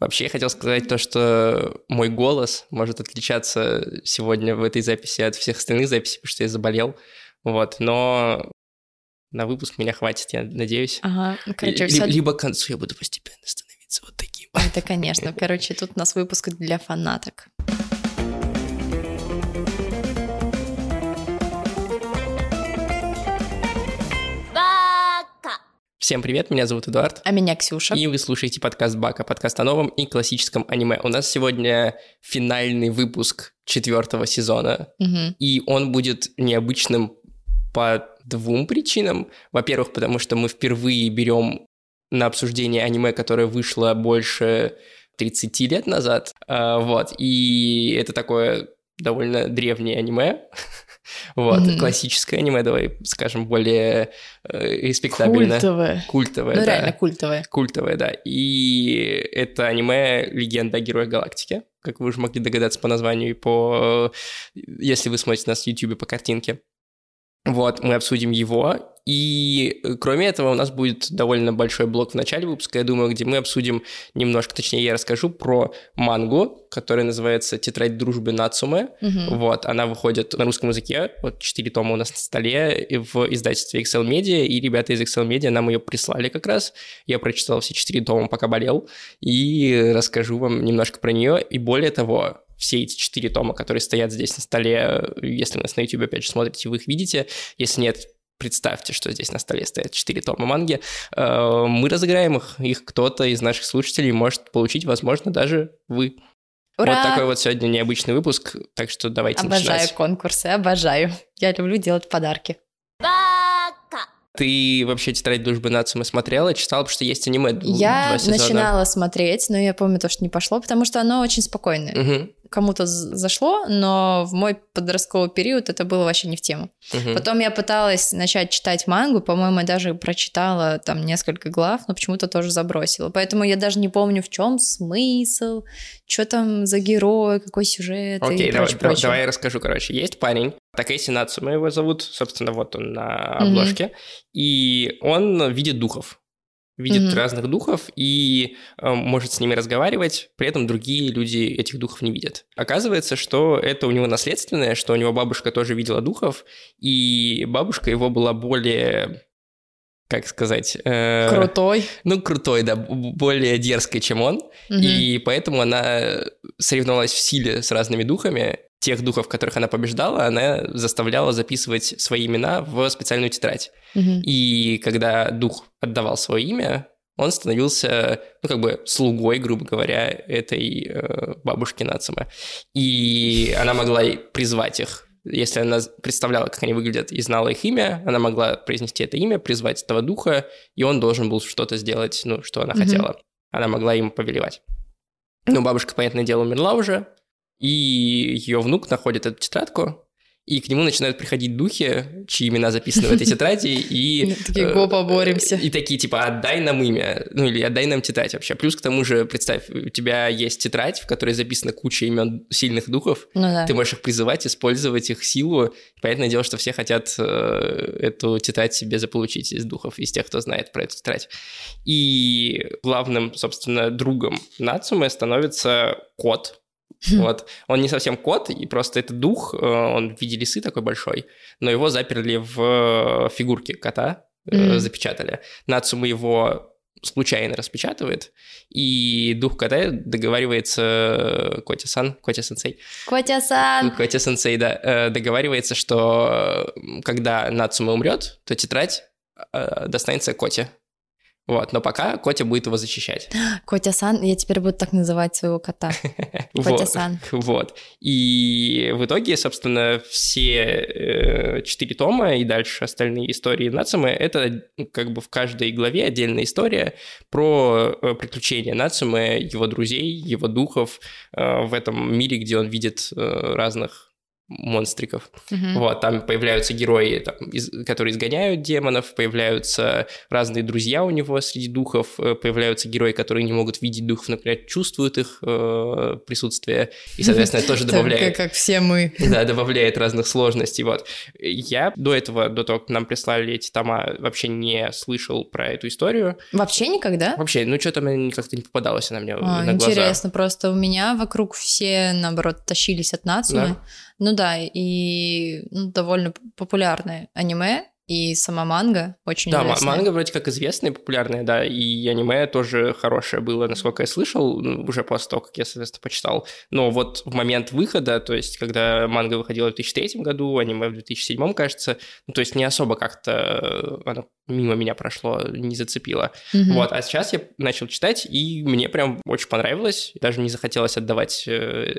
Вообще, я хотел сказать то, что мой голос может отличаться сегодня в этой записи от всех остальных записей, потому что я заболел. Вот, но на выпуск меня хватит, я надеюсь. Ага, ну, короче, всё- Либо к концу я буду постепенно становиться вот таким. Это, конечно. Короче, тут у нас выпуск для фанаток. Всем привет, меня зовут Эдуард. А меня Ксюша. И вы слушаете подкаст Бака, подкаст о новом и классическом аниме. У нас сегодня финальный выпуск четвертого сезона, Мгм. и он будет необычным по двум причинам. Во-первых, потому что мы впервые берем на обсуждение аниме, которое вышло больше 30 лет назад. А, Вот, и это такое довольно древнее аниме. Вот, Мгм. классическое аниме, давай скажем, более э, респектабельно. Культовое. Культовое, Ну, да. реально культовое. Культовое, да. И это аниме «Легенда о героях галактики», как вы уже могли догадаться по названию и по... Если вы смотрите нас в YouTube по картинке. Вот, мы обсудим его. И э, кроме этого у нас будет довольно большой блок в начале выпуска, я думаю, где мы обсудим немножко, точнее, я расскажу про мангу, которая называется «Тетрадь дружбы Нацуме». Мгм. Вот, она выходит на русском языке, вот четыре тома у нас на столе в издательстве Excel Media, и ребята из Excel Media нам ее прислали как раз. Я прочитал все четыре тома, пока болел, и расскажу вам немножко про нее. И более того, все эти четыре тома, которые стоят здесь на столе, если вы нас на YouTube опять же смотрите, вы их видите. Если нет, представьте, что здесь на столе стоят четыре тома манги. Э, Мы разыграем их, их кто-то из наших слушателей может получить, возможно, даже вы. Ура! Вот такой вот сегодня необычный выпуск, так что давайте Обожаю начинать. конкурсы, обожаю. Я люблю делать подарки. Ты вообще «Тетрадь дружбы Нацумы» смотрела, читала, потому что есть аниме Я начинала смотреть, но я помню то, что не пошло, потому что оно очень спокойное. Мгм, Кому-то зашло, но в мой подростковый период это было вообще не в тему. мгм. Потом я пыталась начать читать мангу, по-моему, я даже прочитала там несколько глав, но почему-то тоже забросила. Поэтому я даже не помню, в чем смысл, что там за герой, какой сюжет Окей, и давай, прочее, давай- прочее. давай я расскажу, короче. Есть парень, Такейси Нацума его зовут, собственно, вот он на обложке, и он видит духов. Видит Мгм. разных духов и э, может с ними разговаривать, при этом другие люди этих духов не видят. Оказывается, что это у него наследственное, что у него бабушка тоже видела духов, и бабушка его была более, как сказать... э, Крутой. Ну, крутой, да, более дерзкой, чем он. Мгм. И поэтому она соревновалась в силе с разными духами. Тех духов, которых она побеждала, она заставляла записывать свои имена в специальную тетрадь. Мгм. И когда дух отдавал свое имя, он становился, ну, как бы слугой, грубо говоря, этой э, бабушки Нацума. И она могла призвать их. Если она представляла, как они выглядят, и знала их имя, она могла произнести это имя, призвать этого духа, и он должен был что-то сделать, ну, что она Мгм. хотела. Она могла им повелевать. Ну, бабушка, понятное дело, умерла уже, и ее внук находит эту тетрадку, и к нему начинают приходить духи, чьи имена записаны в этой тетради, и... Такие, э, «Го, поборемся». И такие, типа, отдай нам имя, ну или отдай нам тетрадь вообще. Плюс к тому же, представь, у тебя есть тетрадь, в которой записана куча имен сильных духов, Ну да. ты можешь их призывать, использовать их силу. Понятное дело, что все хотят э, эту тетрадь себе заполучить из духов, из тех, кто знает про эту тетрадь. И главным, собственно, другом Нацумы становится кот. Вот. Он не совсем кот, и просто это дух, э, он в виде лисы такой большой, но его заперли в фигурке кота, э, Мгм. запечатали. Нацума его случайно распечатывает, и дух кота договаривается, Котя-сан, Котя-сенсей, Котя-сан! Котя сенсей, да, э, договаривается, что э, когда Нацума умрет, то тетрадь э, достанется Коте. Вот, но пока Котя будет его защищать. Котя-сан, я теперь буду так называть своего кота. Котя-сан. Вот. И в итоге, собственно, все э, четыре тома и дальше остальные истории Нацумы — это ну, как бы в каждой главе отдельная история про э, приключения Нацумы, его друзей, его духов э, в этом мире, где он видит разных монстриков. Мгм. Вот, там появляются герои, там, из- которые изгоняют демонов, появляются разные друзья у него среди духов, э, появляются герои, которые не могут видеть духов, например, чувствуют их э, присутствие, и, соответственно, это тоже добавляет... как все мы. Да, добавляет разных сложностей, вот. Я до этого, до того, как нам прислали эти тома, вообще не слышал про эту историю. Вообще никогда? Вообще, ну, что-то мне как-то не попадалось она мне А, на глаза. интересно, просто у меня вокруг все, наоборот, тащились от Нацумы. Ну да, и ну, довольно популярное аниме, и сама манга очень Да, известная. манга вроде как известная, популярная, да, и аниме тоже хорошее было, насколько я слышал, уже после того, как я, соответственно, почитал. Но вот в момент выхода, то есть когда манга выходила в 2003 году, аниме в 2007, кажется, ну, то есть не особо как-то э, оно мимо меня прошло, не зацепило. Мгм. Вот, а сейчас я начал читать, и мне прям очень понравилось, даже не захотелось отдавать э,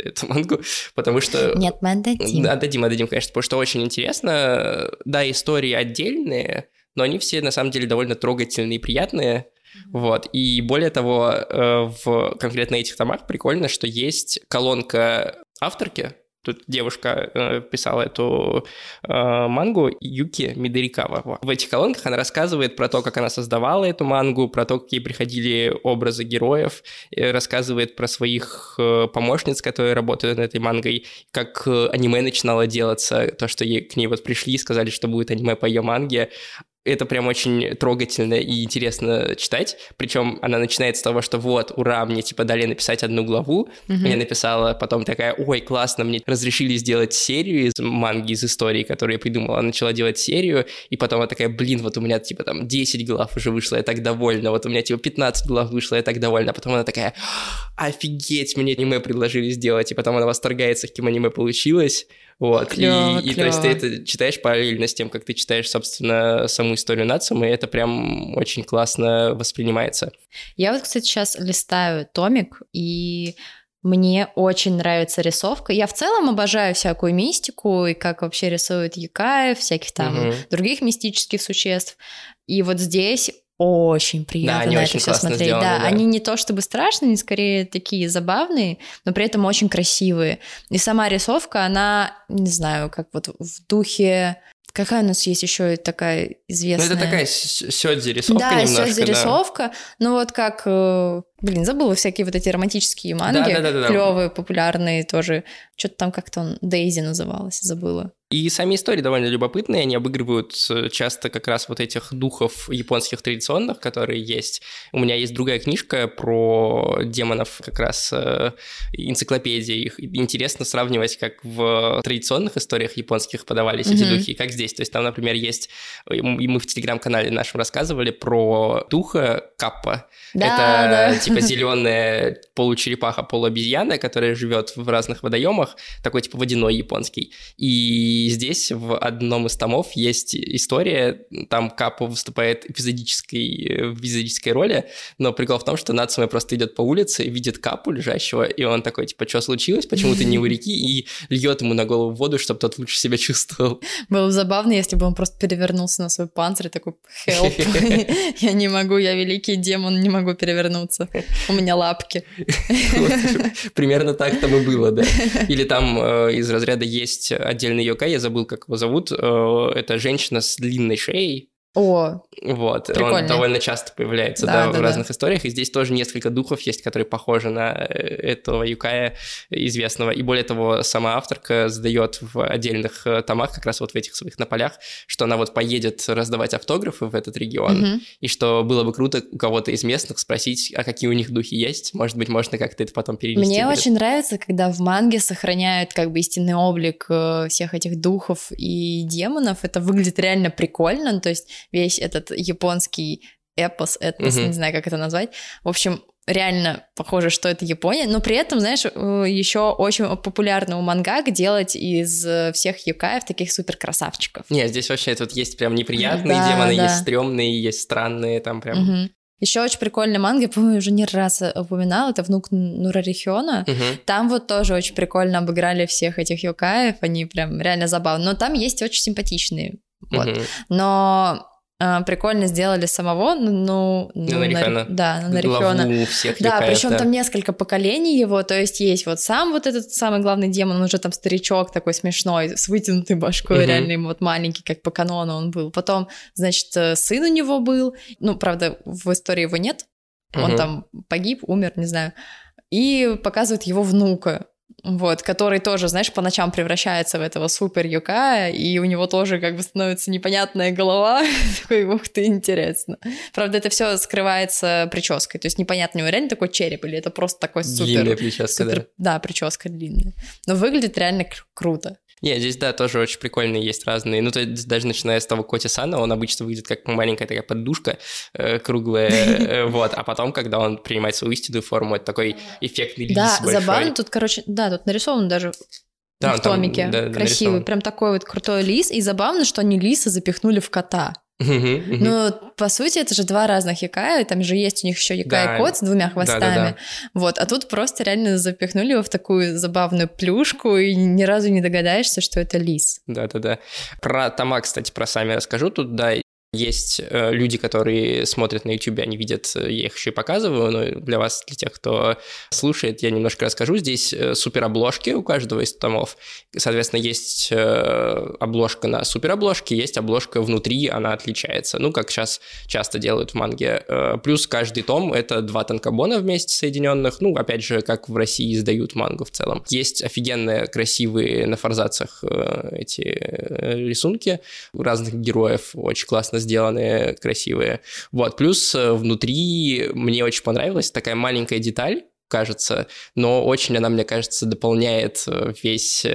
эту мангу, потому что... Нет, мы отдадим. Да, отдадим, отдадим, конечно, потому что очень интересно. Да, истории отдельные, но они все на самом деле довольно трогательные и приятные. Вот. И более того, э, в конкретно этих томах прикольно, что есть колонка авторки. Тут девушка э, писала эту э, мангу Юки Мидорикава. В этих колонках она рассказывает про то, как она создавала эту мангу, про то, как ей приходили образы героев, рассказывает про своих э, помощниц, которые работают над этой мангой, как э, аниме начинало делаться, то, что ей, к ней вот пришли и сказали, что будет аниме по ее манге. Это прям очень трогательно и интересно читать. Причем она начинает с того, что вот, ура, мне типа дали написать одну главу. Мгм. Я написала потом такая, ой, классно, мне разрешили сделать серию из манги, из истории, которую я придумала. Начала делать серию, и потом она такая, блин, вот у меня типа там 10 глав уже вышло, я так довольна. Вот у меня типа 15 глав вышло, я так довольна. А потом она такая, офигеть, мне аниме предложили сделать. И потом она восторгается, каким аниме получилось. Вот. Клёво, и, и то есть ты это читаешь параллельно с тем, как ты читаешь, собственно, саму историю Нацумы, и это прям очень классно воспринимается. Я вот, кстати, сейчас листаю томик, и мне очень нравится рисовка. Я в целом обожаю всякую мистику, и как вообще рисуют Юкаев, всяких там Мгм. других мистических существ. И вот здесь очень приятно они на очень это все смотреть. сделаны, да, да. они не то чтобы страшные, они скорее такие забавные, но при этом очень красивые. И сама рисовка, она, не знаю, как вот в духе... Какая у нас есть еще такая Ну, известная? это такая сёдзи рисовка да, немножко, сёдзи рисовка. Ну вот как, э, блин, забыла всякие вот эти романтические манги, Да-да-да-да. клевые, популярные тоже. Что-то там как-то он Дейзи называлась, забыла. И сами истории довольно любопытные, они обыгрывают э, часто как раз вот этих духов японских традиционных, которые есть. У меня есть другая книжка про демонов, как раз э, энциклопедия их. Интересно сравнивать, как в традиционных историях японских подавались эти Мгм. духи, и как здесь. То есть там, например, есть, и мы в телеграм-канале нашем рассказывали про духа Каппа. Да, Это да. типа зеленая получерепаха, полуобезьяна, которая живет в разных водоемах, такой типа водяной японский. И здесь в одном из томов есть история, там Капа выступает эпизодической, в эпизодической роли, но прикол в том, что Нацуме просто идет по улице, видит Капу лежащего, и он такой, типа, что случилось, почему ты не у реки, и льет ему на голову воду, чтобы тот лучше себя чувствовал. Было бы забавно, если бы он просто перевернулся на свой панцирь и такой «Help! Я не могу, я великий демон, не могу перевернуться. У меня лапки». Примерно так там и было, да. Или там э, из разряда есть отдельный йокай, я забыл, как его зовут. э, Это женщина с длинной шеей. О, Вот, Прикольно. он довольно часто появляется Да, да, да, в да. разных историях, и здесь тоже несколько духов есть, которые похожи на э, этого юкая известного. И более того, сама авторка задает в отдельных э, томах, как раз вот в этих своих на полях, что она вот поедет раздавать автографы в этот регион, мгм. и что было бы круто у кого-то из местных спросить, а какие у них духи есть. Может быть, можно как-то это потом перевести. Мне будет. очень нравится, когда в манге сохраняют как бы истинный облик э, всех этих духов и демонов. Это выглядит реально прикольно. То есть весь этот японский эпос, этнос, Мгм. не знаю, как это назвать. В общем, реально похоже, что это Япония, но при этом, знаешь, еще очень популярно у мангак делать из э, всех юкаев таких супер красавчиков. Не, здесь вообще тут есть прям неприятные Да, демоны, да. есть стрёмные, есть странные, там прям... Еще очень прикольная манга, я, по-моему, уже не раз упоминала, это внук Нурарихиона. Мгм. Там вот тоже очень прикольно обыграли всех этих юкаев, они прям реально забавные. Но там есть очень симпатичные. Вот. Но прикольно сделали самого, ну, ну, ну Нарихана. да, на Нарихана. всех да, причем да. там несколько поколений его, то есть есть вот сам вот этот самый главный демон, он уже там старичок такой смешной, с вытянутой башкой, Мгм. реально ему вот маленький, как по канону он был. Потом, значит, э, сын у него был, ну, правда, в истории его нет, он Мгм. там погиб, умер, не знаю. И показывают его внука, вот, который тоже, знаешь, по ночам превращается в этого супер юка, и у него тоже как бы становится непонятная голова. Такой, ух ты, интересно. Правда, это все скрывается прической, то есть непонятно, у него реально такой череп, или это просто такой Длинная супер... прическа, да. супер да, прическа длинная. Но выглядит реально кру- круто. Не, здесь, да, тоже очень прикольные есть разные. Ну, то есть даже начиная с того Коти Сана, он обычно выглядит как маленькая такая подушка э, круглая, э, вот. А потом, когда он принимает свою истинную форму, это такой эффектный лис Да, большой. забавно, тут, короче, да, тут нарисован даже Да, в там, томике. да, Красивый, нарисован. прям такой вот крутой лис. И забавно, что они лиса запихнули в кота. Ну, по сути, это же два разных якая, там же есть у них еще якай Да. кот с двумя хвостами. Вот, а тут просто реально запихнули его в такую забавную плюшку, и ни разу не догадаешься, что это лис. Да-да-да. Про тома, кстати, про сами расскажу. Тут, да, есть э, люди, которые смотрят на YouTube, они видят, э, я их еще и показываю, но для вас, для тех, кто слушает, я немножко расскажу. Здесь э, супер обложки у каждого из томов. Соответственно, есть обложка на супер обложке, есть обложка внутри, она отличается. Ну, как сейчас часто делают в манге. Плюс каждый том — это два танкобона вместе соединенных. Ну, опять же, как в России издают мангу в целом. Есть офигенные, красивые на форзацах эти рисунки разных героев, очень классно сделанные, красивые. Вот, плюс э, внутри мне очень понравилась такая маленькая деталь, кажется, но очень она, мне кажется, дополняет э, весь,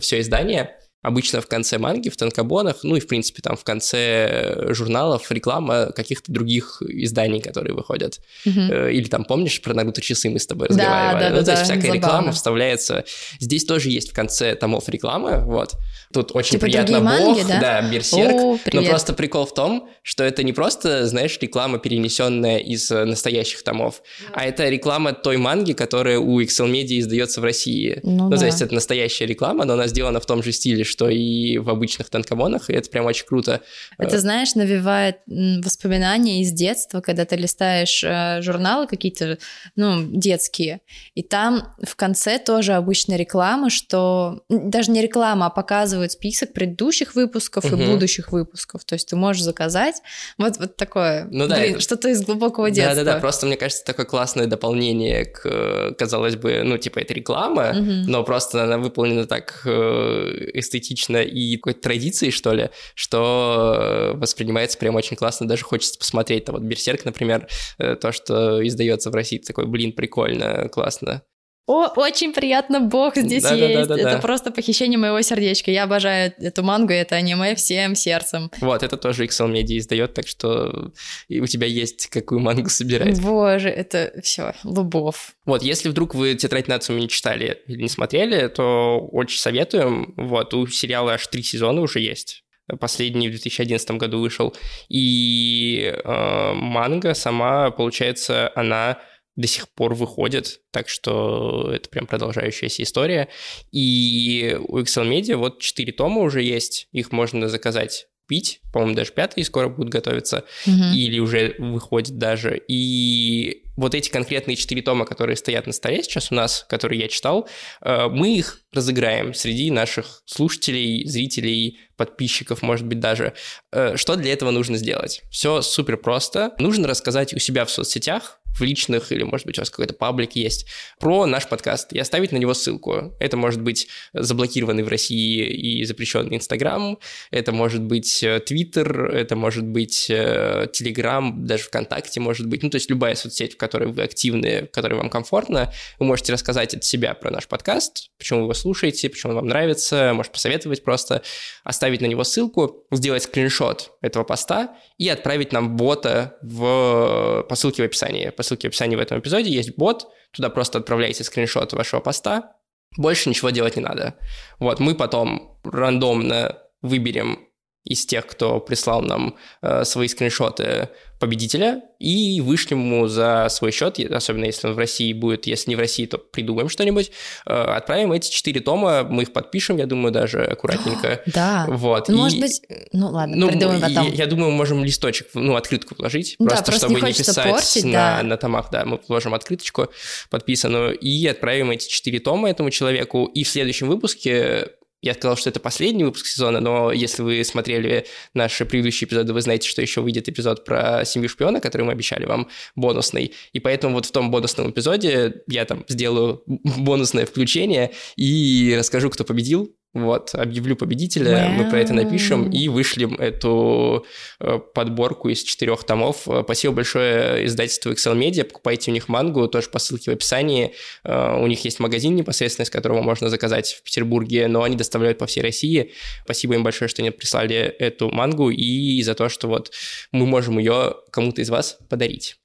все издание. Обычно в конце манги, в танкобонах, ну и, в принципе, там в конце журналов реклама каких-то других изданий, которые выходят. Э, Или там, помнишь, про Наруто часы мы с тобой Да, разговаривали? да, ну, да, то есть да, всякая забавно. реклама вставляется. Здесь тоже есть в конце томов рекламы, вот. Тут очень Типа приятно Бог, манги, да? Берсерк. О, Но привет. просто прикол в том, что это не просто, знаешь, реклама, перенесенная из э, настоящих томов, а это реклама той манги, которая у Excel Media издается в России. Ну то да. есть это настоящая реклама, но она сделана в том же стиле, что и в обычных танкобонах, и это прям очень круто. Это, знаешь, навевает воспоминания из детства, когда ты листаешь э, журналы какие-то, ну, детские, и там в конце тоже обычно реклама, что даже не реклама, а показывают список предыдущих выпусков и Мгм. будущих выпусков. То есть ты можешь заказать вот, вот такое, Ну да, блин, это- что-то из глубокого детства. Да-да-да, просто мне кажется, такое классное дополнение к, э, казалось бы, ну, типа, это реклама, Мгм. но просто она выполнена так э, эстетично и какой-то традицией, что ли, что э, воспринимается прям очень классно, даже хочется посмотреть. Там вот Берсерк, например, э, то, что издается в России, такой, блин, прикольно, классно. О, очень приятно, Бог здесь есть. Да-да-да-да-да. Это просто похищение моего сердечка. Я обожаю эту мангу, это аниме всем сердцем. Вот, это тоже XL Media издает, так что у тебя есть какую мангу собирать. Боже, это все, любовь. Вот, если вдруг вы «Тетрадь нацию» не читали или не смотрели, то очень советуем. Вот, у сериала аж три сезона уже есть. Последний в 2011 году вышел. И э, манга сама, получается, она до сих пор выходит, так что это прям продолжающаяся история. И у Excel Media вот четыре тома уже есть, их можно заказать пить, по-моему, даже пятый скоро будет готовиться, Мгм. или уже выходит даже. И вот эти конкретные четыре тома, которые стоят на столе сейчас у нас, которые я читал, э, мы их разыграем среди наших слушателей, зрителей, подписчиков, может быть, даже. Э, Что для этого нужно сделать? Все супер просто. Нужно рассказать у себя в соцсетях, в личных, или, может быть, у вас какой-то паблик есть, про наш подкаст и оставить на него ссылку. Это может быть заблокированный в России и запрещенный Инстаграм, это может быть э, Твиттер, это может быть э, Телеграм, даже ВКонтакте может быть. Ну, то есть любая соцсеть, в которой вы активны, в которой вам комфортно, вы можете рассказать от себя про наш подкаст, почему вы его слушаете, почему он вам нравится, может посоветовать просто, оставить на него ссылку, сделать скриншот этого поста и отправить нам бота в, по ссылке в описании. По ссылке в описании в этом эпизоде есть бот, туда просто отправляете скриншот вашего поста, больше ничего делать не надо. Вот, мы потом рандомно выберем из тех, кто прислал нам э, свои скриншоты победителя и вышлем ему за свой счет, особенно если он в России будет, если не в России, то придумаем что-нибудь, э, отправим эти четыре тома, мы их подпишем, я думаю, даже аккуратненько. Да. Вот. Ну, Может быть, ну ладно, ну, придумаем потом. Я, я думаю, мы можем листочек, ну, открытку положить, да, просто, просто чтобы не, не писать портить, на, да. на томах, да, мы положим открыточку подписанную и отправим эти четыре тома этому человеку, и в следующем выпуске я сказал, что это последний выпуск сезона, но если вы смотрели наши предыдущие эпизоды, вы знаете, что еще выйдет эпизод про семью шпиона, который мы обещали вам, бонусный. И поэтому вот в том бонусном эпизоде я там сделаю бонусное включение и расскажу, кто победил, вот, объявлю победителя, wow. мы про это напишем и вышлем эту э, подборку из четырех томов. Э, спасибо большое издательству Excel Media, покупайте у них мангу, тоже по ссылке в описании. Э, у них есть магазин непосредственно, из которого можно заказать в Петербурге, но они доставляют по всей России. Спасибо им большое, что они прислали эту мангу и за то, что вот мы можем ее кому-то из вас подарить.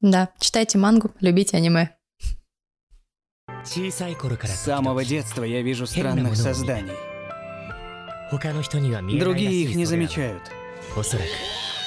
Да, читайте мангу, любите аниме. С самого детства я вижу странных созданий. Другие их не замечают.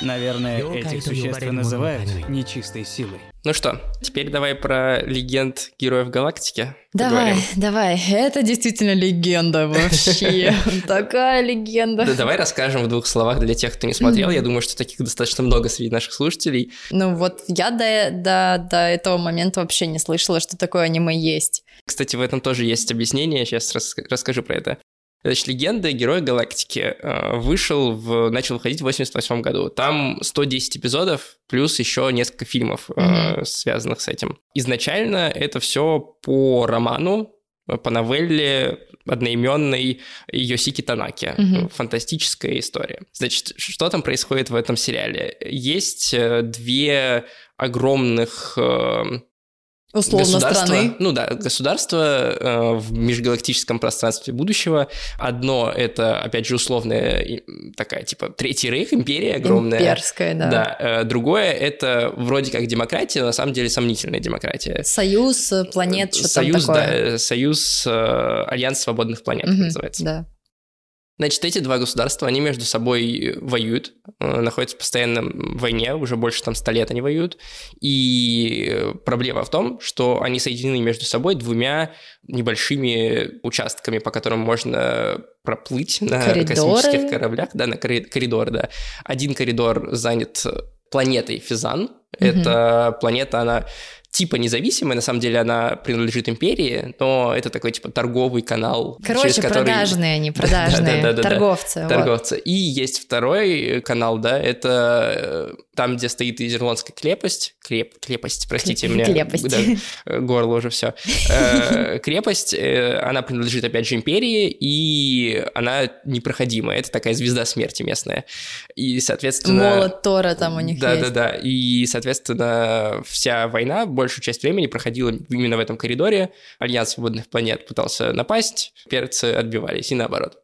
Наверное, этих существ называют нечистой силой. Ну что, теперь давай про легенд героев галактики. Давай, поговорим. давай. Это действительно легенда вообще. Такая легенда. Да, давай расскажем в двух словах для тех, кто не смотрел. Я думаю, что таких достаточно много среди наших слушателей. Ну вот я до, до, до этого момента вообще не слышала, что такое аниме есть. Кстати, в этом тоже есть объяснение. Сейчас расскажу про это. Значит, «Легенда. Герой галактики» э, вышел, в, начал выходить в 88 году. Там 110 эпизодов, плюс еще несколько фильмов, mm-hmm. связанных с этим. Изначально это все по роману, по новелле одноименной Йосики Танаки. Mm-hmm. Фантастическая история. Значит, что там происходит в этом сериале? Есть э, две огромных Условно страны. Ну да, государство э, в межгалактическом пространстве будущего. Одно это, опять же, условная такая, типа, Третий Рейх, империя огромная. Имперская, да. Да. Э, другое это вроде как демократия, но на самом деле сомнительная демократия. Союз э, планет, что союз, там такое. Да, союз, э, Альянс свободных планет, угу, называется. Да. Значит, эти два государства, они между собой воюют, э, находятся в постоянном войне, уже больше там ста лет они воюют. И проблема в том, что они соединены между собой двумя небольшими участками, по которым можно проплыть на Коридоры. космических кораблях, да, на коридор, да. Один коридор занят планетой Физан. Угу. Эта планета, она типа независимая, на самом деле она принадлежит империи, но это такой типа торговый канал. Короче, через который... продажные они, продажные, торговцы. Торговцы. И есть второй канал, да, это э, там, где стоит Изерландская крепость, креп, крепость, простите меня, крепость. Да, горло уже все. Э, крепость, э, она принадлежит опять же империи, и она непроходимая, это такая звезда смерти местная. И, соответственно... Молот Тора там у них да, есть. Да-да-да, и, соответственно, вся война большую часть времени проходила именно в этом коридоре. Альянс свободных планет пытался напасть, имперцы отбивались, и наоборот.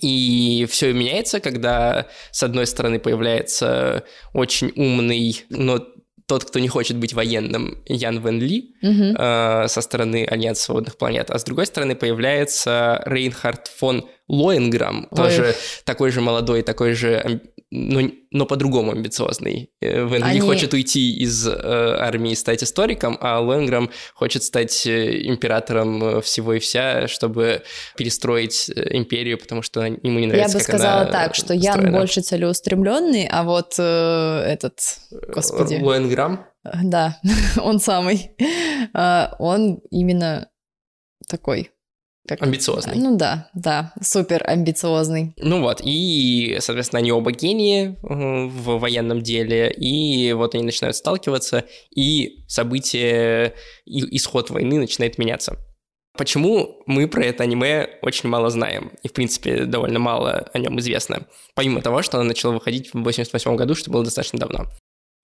И все меняется, когда с одной стороны появляется очень умный, но тот, кто не хочет быть военным, Ян Вен Ли угу. э, со стороны Альянса свободных планет, а с другой стороны появляется Рейнхард фон Лоенграм, Ой. тоже такой же молодой, такой же но, но по-другому амбициозный. Э, Вен Они... хочет уйти из э, армии и стать историком, а Лэнграм хочет стать э, императором э, всего и вся, чтобы перестроить империю, потому что ему не нравится, Я бы сказала так, что устроена. Ян больше целеустремленный, а вот э, этот, господи... Лэнграм? Да, он самый. А, он именно такой как... Амбициозный. Ну да, да, супер амбициозный. Ну вот, и, соответственно, они оба гении в военном деле, и вот они начинают сталкиваться, и события, и исход войны начинает меняться. Почему мы про это аниме очень мало знаем, и, в принципе, довольно мало о нем известно, помимо того, что оно начало выходить в 88 году, что было достаточно давно.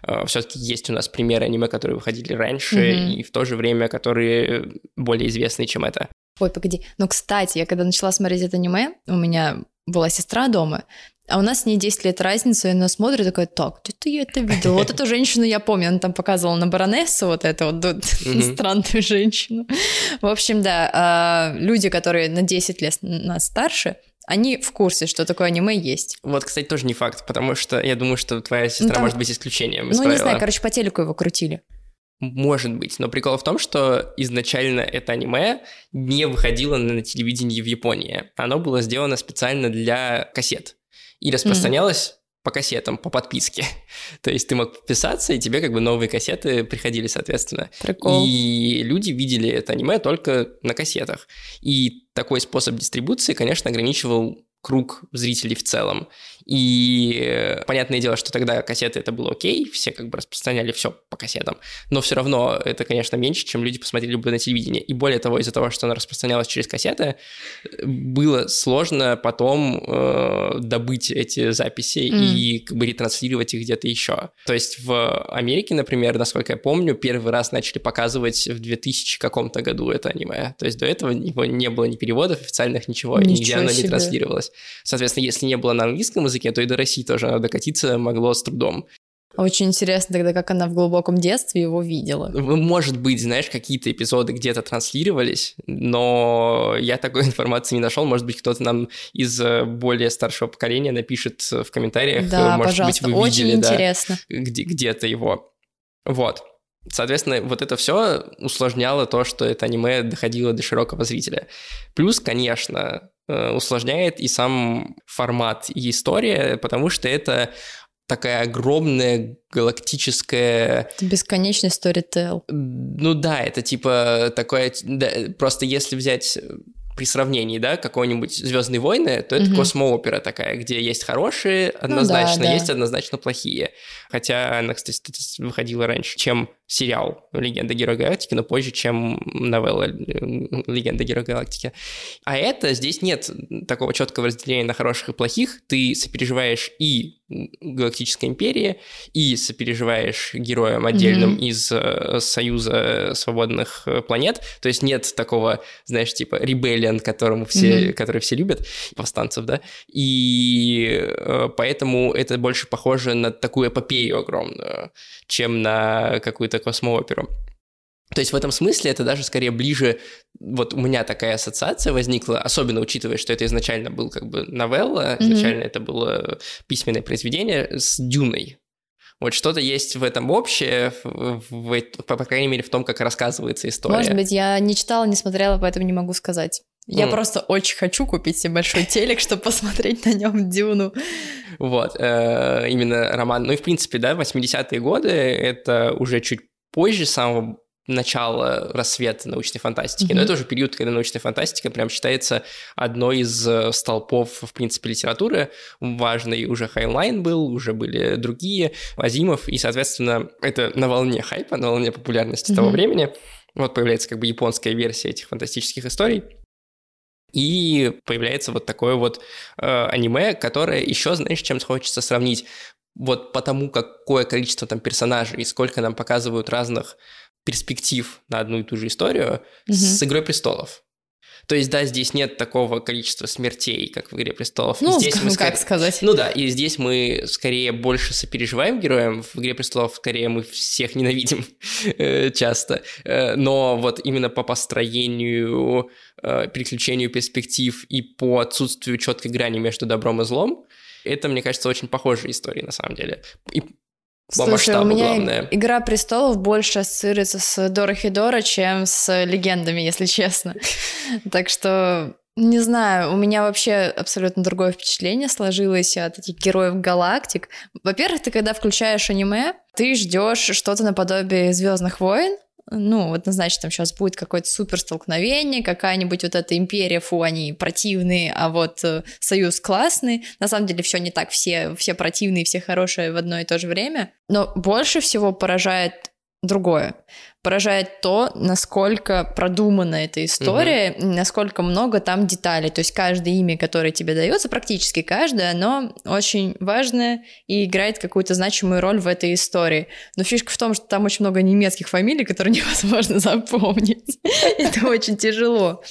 А, Все-таки есть у нас примеры аниме, которые выходили раньше, mm-hmm. и в то же время, которые более известны, чем это. Ой, погоди. Ну, кстати, я когда начала смотреть это аниме, у меня была сестра дома, а у нас с ней 10 лет разница, и она смотрит такая, так, где-то я это видела. Вот эту женщину я помню, она там показывала на баронессу вот эту вот странную женщину. В общем, да, а, люди, которые на 10 лет нас старше, Они в курсе, что такое аниме есть. Вот, кстати, тоже не факт, потому что я думаю, что твоя сестра Ну, там- может быть исключением. ну, не знаю, короче, по телеку его крутили. Может быть, но прикол в том, что изначально это аниме не выходило на телевидении в Японии. Оно было сделано специально для кассет и распространялось по кассетам, по подписке. То есть ты мог подписаться, и тебе как бы новые кассеты приходили, соответственно. Прикол. И люди видели это аниме только на кассетах. И такой способ дистрибуции, конечно, ограничивал круг зрителей в целом. И э, понятное дело, что тогда кассеты это было окей, все как бы распространяли все по кассетам, но все равно это, конечно, меньше, чем люди посмотрели бы на телевидении. И более того, из-за того, что оно распространялось через кассеты, было сложно потом э, добыть эти записи и как бы ретранслировать их где-то еще. То есть в Америке, например, насколько я помню, первый раз начали показывать в 2000 каком-то году это аниме. То есть до этого его не было ни переводов официальных, ничего, и нигде Ничего оно не транслировалось. Соответственно, если не было на английском языке, то и до России тоже оно докатиться могло с трудом. Очень интересно тогда, как она в глубоком детстве его видела. Может быть, знаешь, какие-то эпизоды где-то транслировались, но я такой информации не нашел. Может быть, кто-то нам из э, более старшего поколения напишет в комментариях. Да, Может пожалуйста, быть, вы очень видели, да, интересно. где- где-то его. Вот. Соответственно, вот это все усложняло то, что это аниме доходило до широкого зрителя. Плюс, конечно, э, усложняет и сам формат и история, потому что это такая огромная галактическая Это бесконечный сторител. ну да, это типа такое... да, просто если взять э, при сравнении, да, какой-нибудь Звездные войны, то это Мгм. космоопера такая, где есть хорошие однозначно, да. есть однозначно плохие. Хотя она, кстати, выходила раньше, чем сериал «Легенда Героя Галактики», но позже, чем новелла «Легенда Героя Галактики». А это, здесь нет такого четкого разделения на хороших и плохих. Ты сопереживаешь и Галактической империи, и сопереживаешь героям отдельным Мгм. из э, Союза свободных э, планет. То есть нет такого, знаешь, типа ребеллион, которому все, Мгм. который все любят, повстанцев, да. И э, поэтому это больше похоже на такую эпопею огромную, чем на какую-то космооперу. То есть в этом смысле это даже скорее ближе, вот у меня такая ассоциация возникла, особенно учитывая, что это изначально был как бы новелла, Мгм. изначально это было письменное произведение с Дюной. Вот что-то есть в этом общее, в- в- по, по крайней мере, в том, как рассказывается история. Может быть, я не читала, не смотрела, поэтому не могу сказать. Я Ну. просто очень хочу купить себе большой телек, чтобы посмотреть на нем Дюну. Вот, э, именно роман. Ну и, в принципе, да, 80-е годы — это уже чуть позже самого начала рассвета научной фантастики. Но Мгм. это уже период, когда научная фантастика прям считается одной из э, столпов, в принципе, литературы. Важный уже Хайнлайн был, уже были другие, Азимов, и, соответственно, это на волне хайпа, на волне популярности того Мгм. времени. Вот появляется как бы японская версия этих фантастических историй. И появляется вот такое вот э, аниме, которое еще, знаешь, чем хочется сравнить. Вот потому, какое количество там персонажей и сколько нам показывают разных перспектив на одну и ту же историю Мгм. с «Игрой престолов». То есть, да, здесь нет такого количества смертей, как в «Игре престолов». Ну, здесь мы как скорее- сказать. ну да, и здесь мы скорее больше сопереживаем героям. В «Игре престолов» скорее мы всех ненавидим э, часто. Э, Но вот именно по построению, э, переключению перспектив и по отсутствию четкой грани между добром и злом, это, мне кажется, очень похожие истории на самом деле. И по Слушай, у масштабу меня главное. «Игра престолов» больше ассоциируется с Дорохидора, чем с легендами, если честно. Так что, не знаю, у меня вообще абсолютно другое впечатление сложилось от этих героев галактик. Во-первых, ты когда включаешь аниме, ты ждешь что-то наподобие Звездных войн, ну, однозначно там сейчас будет какое-то супер столкновение, какая-нибудь вот эта империя, фу, они противные, а вот э, союз классный. На самом деле все не так, все, все противные, все хорошие в одно и то же время. Но больше всего поражает другое. Поражает то, насколько продумана эта история, и насколько много там деталей. То есть каждое имя, которое тебе дается, практически каждое, оно очень важное и играет какую-то значимую роль в этой истории. Но фишка в том, что там очень много немецких фамилий, которые невозможно запомнить. Это очень тяжело.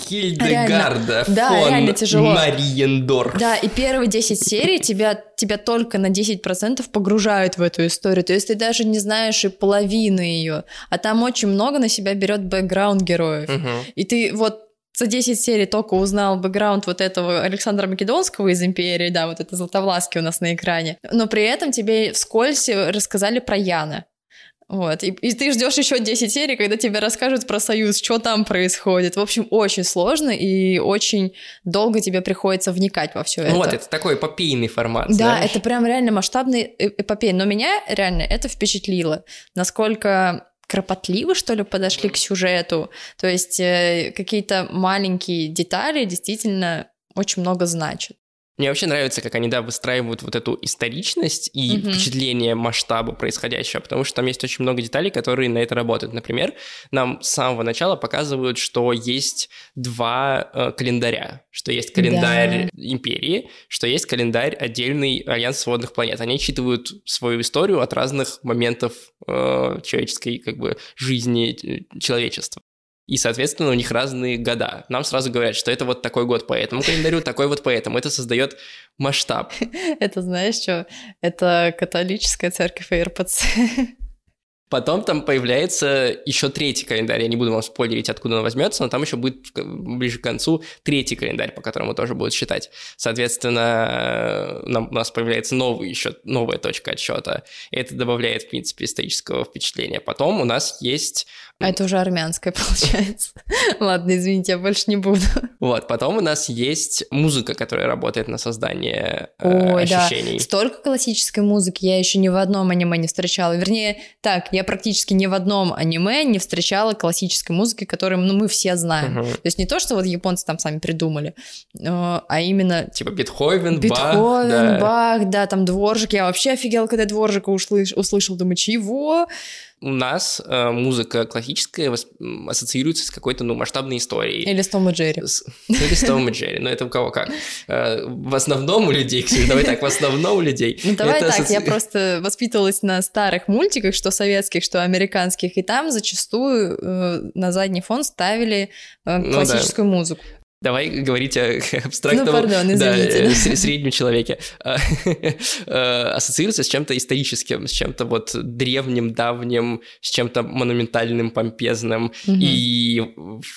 Хильдегарда да, фон реально тяжело. Мариендорф. Да, и первые 10 серий тебя, тебя только на 10% погружают в эту историю. То есть ты даже не знаешь и половины ее. А там очень много на себя берет бэкграунд героев. Мгм. И ты вот за 10 серий только узнал бэкграунд вот этого Александра Македонского из Империи, да, вот это Златовласки у нас на экране, но при этом тебе вскользь рассказали про Яна. Вот, и, и ты ждешь еще 10 серий, когда тебе расскажут про Союз, что там происходит. В общем, очень сложно и очень долго тебе приходится вникать во все ну это. Вот, это такой эпопейный формат. Да, знаешь? это прям реально масштабный эпопей. Но меня реально это впечатлило, насколько кропотливо, что ли, подошли к сюжету. То есть э, какие-то маленькие детали действительно очень много значат. Мне вообще нравится, как они, да, выстраивают вот эту историчность и mm-hmm. впечатление масштаба происходящего, потому что там есть очень много деталей, которые на это работают. Например, нам с самого начала показывают, что есть два э, календаря, что есть календарь да. Империи, что есть календарь отдельный Альянс свободных планет. Они отчитывают свою историю от разных моментов э, человеческой как бы жизни э, человечества. И, соответственно, у них разные года. Нам сразу говорят, что это вот такой год по этому календарю, такой вот по этому. Это создает масштаб. Это знаешь что? Это католическая церковь РПЦ. Потом там появляется еще третий календарь. Я не буду вам спойлерить, откуда он возьмется, но там еще будет ближе к концу третий календарь, по которому тоже будут считать. Соответственно, нам, у нас появляется новый еще, новая точка отсчета. Это добавляет, в принципе, исторического впечатления. Потом у нас есть а это уже армянская получается. Ладно, извините, я больше не буду. Вот, потом у нас есть музыка, которая работает на создание э, Ой, ощущений. Да. Столько классической музыки я еще ни в одном аниме не встречала. Вернее, так, я практически ни в одном аниме не встречала классической музыки, которую ну, мы все знаем. Угу. То есть не то, что вот японцы там сами придумали, э, а именно... Типа Бетховен, Бетховен, Бах. Да. Бах, да, там Дворжик. Я вообще офигела, когда Дворжика услыш... услышал. Думаю, чего? У нас э, музыка классическая восп... ассоциируется с какой-то ну, масштабной историей. Или с Том и Джерри. С... Ну, или с Том и Джерри, но это у кого как. Э, в основном у людей, Ксюша, давай так, в основном у людей. Ну давай так, ассоци... я просто воспитывалась на старых мультиках, что советских, что американских, и там зачастую э, на задний фон ставили э, классическую ну, да. музыку. Давай говорить о абстрактном, ну, пардон, да, э, среднем человеке. Э, ассоциируется с чем-то историческим, с чем-то вот древним, давним, с чем-то монументальным, помпезным. Угу. И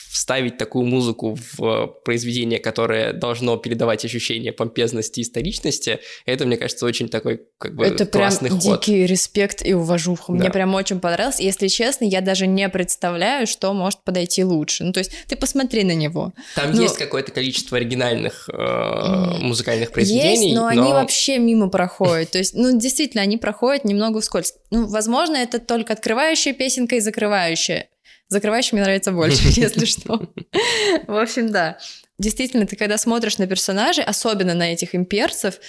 вставить такую музыку в произведение, которое должно передавать ощущение помпезности и историчности, это, мне кажется, очень такой как бы это классный прям ход. дикий респект и уважуха. Да. Мне прям очень понравилось. Если честно, я даже не представляю, что может подойти лучше. Ну, то есть ты посмотри на него. Там ну, есть есть какое-то количество оригинальных э, музыкальных произведений. Есть, но, но они вообще мимо проходят. То есть, ну, действительно, они проходят немного вскользь. Ну, возможно, это только открывающая песенка и закрывающая. Закрывающая мне нравится больше, если что. В общем, да. Действительно, ты когда смотришь на персонажей, особенно на этих имперцев,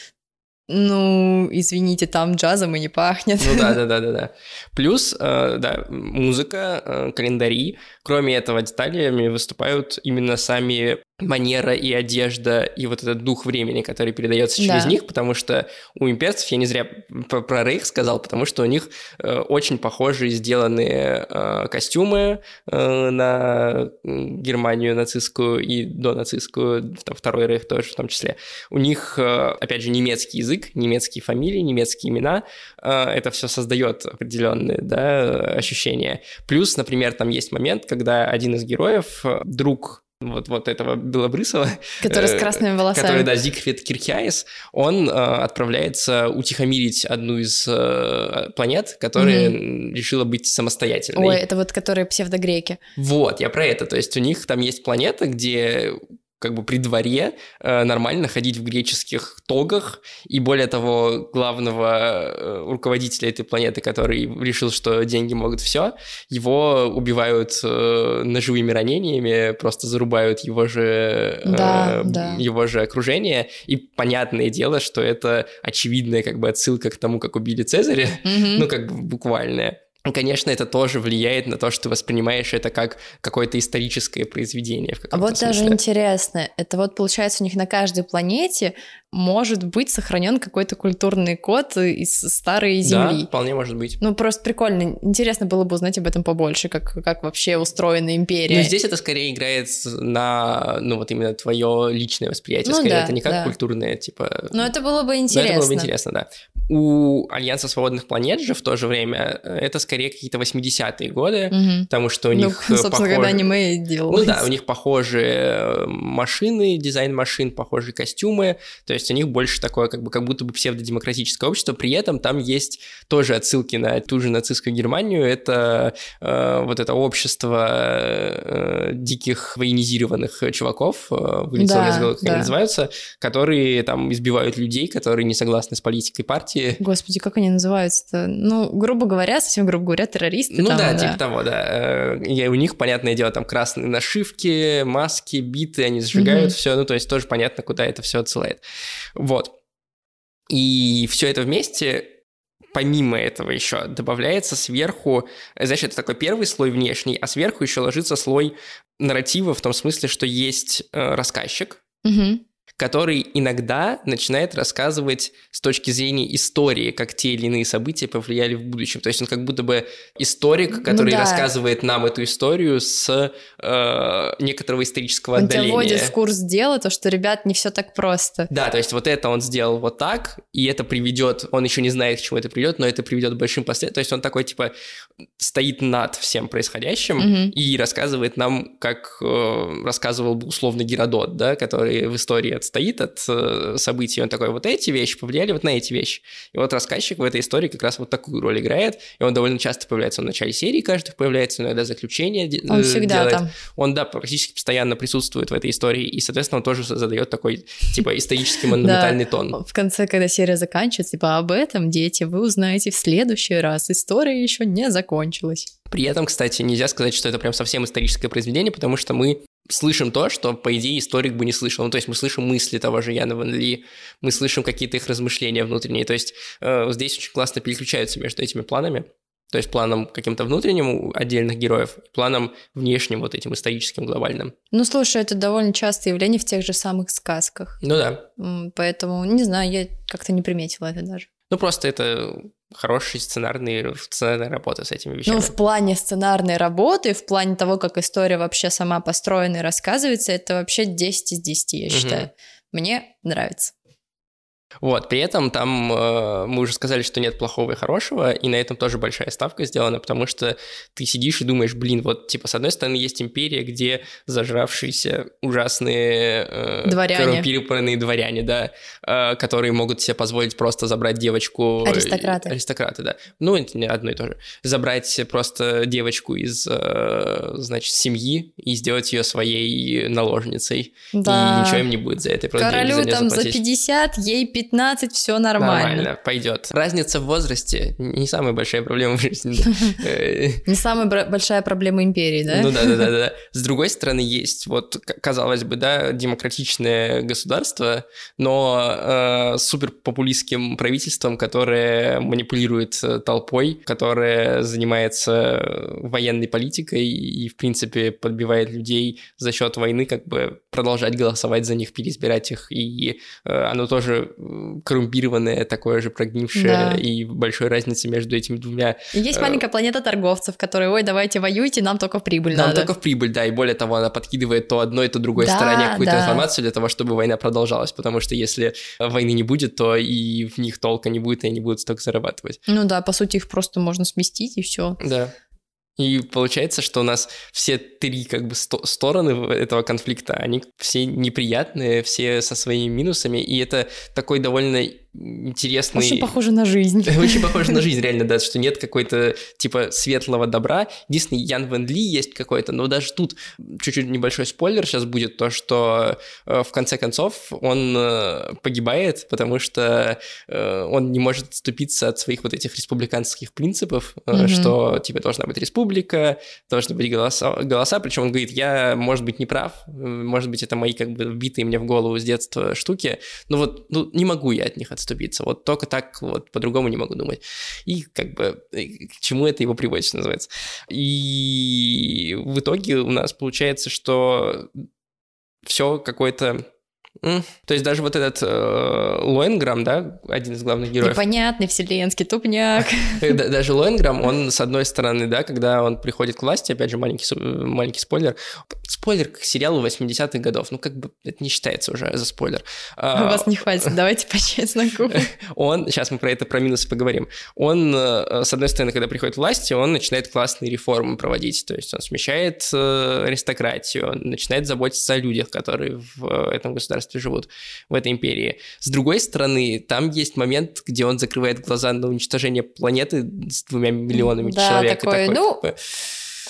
ну, извините, там джазом и не пахнет. Ну да, да, да, да, да. Плюс, э, да, музыка, э, календари. Кроме этого, деталями выступают именно сами манера и одежда, и вот этот дух времени, который передается через да. них, потому что у имперцев, я не зря про, про Рейх сказал, потому что у них э, очень похожие сделанные э, костюмы э, на Германию нацистскую и до нацистскую, там, второй Рейх тоже в том числе. У них, э, опять же, немецкий язык, немецкие фамилии, немецкие имена, э, это все создает определенные да, ощущения. Плюс, например, там есть момент, когда один из героев, э, друг вот, вот этого Белобрысова. Который с э, красными волосами. Который, да, Зигфрид Кирхиаис, он э, отправляется утихомирить одну из э, планет, которая mm-hmm. решила быть самостоятельной. Ой, это вот которые псевдогреки. Вот, я про это. То есть у них там есть планета, где как бы при дворе э, нормально ходить в греческих тогах, и более того, главного э, руководителя этой планеты, который решил, что деньги могут все, его убивают э, ножевыми ранениями, просто зарубают его же, э, да, да. его же окружение, и понятное дело, что это очевидная как бы отсылка к тому, как убили Цезаря, mm-hmm. ну как бы буквальная. Конечно, это тоже влияет на то, что ты воспринимаешь это как какое-то историческое произведение. В а вот смысле. даже интересно, это вот получается у них на каждой планете может быть сохранен какой-то культурный код из старой земли. Да, вполне может быть. Ну, просто прикольно. Интересно было бы узнать об этом побольше, как, как вообще устроена империя. Ну, здесь это скорее играет на, ну, вот именно твое личное восприятие, ну, скорее. Да, это не как да. культурное, типа... Ну, это было бы интересно. Но это было бы интересно, да. У Альянса Свободных Планет же в то же время э, это скорее какие-то 80-е годы, Мгм. потому что у Ну, них э, собственно, когда аниме делалось. Ну да, у них похожие машины, дизайн машин, похожие костюмы, то есть у них больше такое, как бы, как будто бы псевдодемократическое общество, при этом там есть тоже отсылки на ту же нацистскую Германию, это э, вот это общество э, диких военизированных чуваков, э, вылетело Да, из головы, как да. они называются, которые там избивают людей, которые не согласны с политикой партии. Господи, как они называются-то? Ну, грубо говоря, совсем грубо говоря, террористы. Ну там, да, типа того, да. Э, И у них, понятное дело, там красные нашивки, маски, биты, они сжигают Мгм. все. Ну, то есть тоже понятно, куда это все отсылает. Вот. И все это вместе помимо этого еще добавляется сверху, знаешь, это такой первый слой внешний, а сверху еще ложится слой нарратива в том смысле, что есть э, рассказчик, Мгм. Который иногда начинает рассказывать с точки зрения истории, как те или иные события повлияли в будущем. То есть он как будто бы историк, который да. рассказывает нам эту историю с э, некоторого исторического Он тебя отдаления. вводит в курс дела, то, что, ребят, не все так просто. Да, то есть вот это он сделал вот так, и это приведет, он еще не знает, к чему это приведет, но это приведет к большим последствиям. То есть он такой, типа, стоит над всем происходящим Мгм. и рассказывает нам, как э, рассказывал бы условно Геродот, да, который в истории отстоит от э, событий. Он такой, вот эти вещи повлияли вот на эти вещи. И вот рассказчик в этой истории как раз вот такую роль играет, и он довольно часто появляется, он в начале серии каждый появляется, иногда заключение Он э, всегда делает. там. Он, да, практически постоянно присутствует в этой истории, и, соответственно, он тоже задает такой, типа, исторический монументальный тон. В конце, когда серия заканчивается, типа, об этом, дети, вы узнаете в следующий раз. История еще не закончилась. При этом, кстати, нельзя сказать, что это прям совсем историческое произведение, потому что мы слышим то, что, по идее, историк бы не слышал. Ну, то есть мы слышим мысли того же Яна Ван Ли, мы слышим какие-то их размышления внутренние. То есть э, здесь очень классно переключаются между этими планами. То есть планом каким-то внутренним у отдельных героев, планом внешним, вот этим историческим, глобальным. Ну, слушай, это довольно частое явление в тех же самых сказках. Ну да. Поэтому, не знаю, я как-то не приметила это даже. Ну просто это хороший сценарный, сценарная работа с этими вещами. Ну, в плане сценарной работы, в плане того, как история вообще сама построена и рассказывается, это вообще 10 из 10, я Мгм. считаю. Мне нравится. Вот, при этом там э, мы уже сказали, что нет плохого и хорошего, и на этом тоже большая ставка сделана, потому что ты сидишь и думаешь, блин, вот, типа, с одной стороны, есть империя, где зажравшиеся ужасные э, Дворяне. коррумпированные дворяне, да, э, которые могут себе позволить просто забрать девочку... Аристократы. Аристократы, да. Ну, это не одно и то же. Забрать просто девочку из, э, значит, семьи и сделать ее своей наложницей, Да. и ничего им не будет за это. Королю за там за заплатить. 50, ей 15, все нормально. Нормально, пойдет. Разница в возрасте не самая большая проблема в жизни. Э, Не самая большая проблема империи, да? Ну да, да, да, да. С другой стороны, есть вот, казалось бы, да, демократичное государство, но э, супер популистским правительством, которое манипулирует э, толпой, которое занимается военной политикой и, в принципе, подбивает людей за счет войны, как бы продолжать голосовать за них, переизбирать их, и э, оно тоже э, коррумпированное, такое же прогнившее, Да. и большой разницы между этими двумя И есть Э, маленькая планета торговцев, которые, ой, давайте воюйте, нам только в прибыль Нам надо. только в прибыль, да, и более того, она подкидывает то одной, то другой Да, стороне какую-то да. информацию для того, чтобы война продолжалась, потому что если войны не будет, то и в них толка не будет, и они будут столько зарабатывать. Ну да, по сути, их просто можно сместить, и все. Да. И получается, что у нас все три как бы сто- стороны этого конфликта, они все неприятные, все со своими минусами, и это такой довольно интересный... Очень похоже на жизнь. Очень похоже на жизнь, реально, да, что нет какой-то, типа, светлого добра. Единственный, Ян Вен Ли есть какой-то, но даже тут чуть-чуть небольшой спойлер сейчас будет, то, что э, в конце концов он э, погибает, потому что э, он не может отступиться от своих вот этих республиканских принципов, Мгм. что, типа, должна быть республика, должны быть голоса, голоса, причем он говорит, я, может быть, не прав, может быть, это мои, как бы, вбитые мне в голову с детства штуки, но вот, ну, не могу я от них отступиться. Вот только так, вот по-другому не могу думать. И как бы к чему это его приводит, что называется. И в итоге у нас получается, что все какое-то То есть даже вот этот э, Лоенграм, да, один из главных героев, Непонятный вселенский тупняк. Да- Даже Лоенграм, он, с одной стороны, да, когда он приходит к власти, опять же, маленький, э, маленький спойлер, спойлер к сериалу 80-х годов, ну, как бы это не считается уже за спойлер. У А, вас не хватит, давайте по-честному. Он, сейчас мы про это, про минусы поговорим, он, э, с одной стороны, когда приходит к власти, он начинает классные реформы проводить, то есть он смещает э, аристократию, он начинает заботиться о людях, которые в этом государстве живут, в этой империи. С другой стороны, там есть момент, где он закрывает глаза на уничтожение планеты с двумя миллионами Да, человек. и такой, ну, как бы,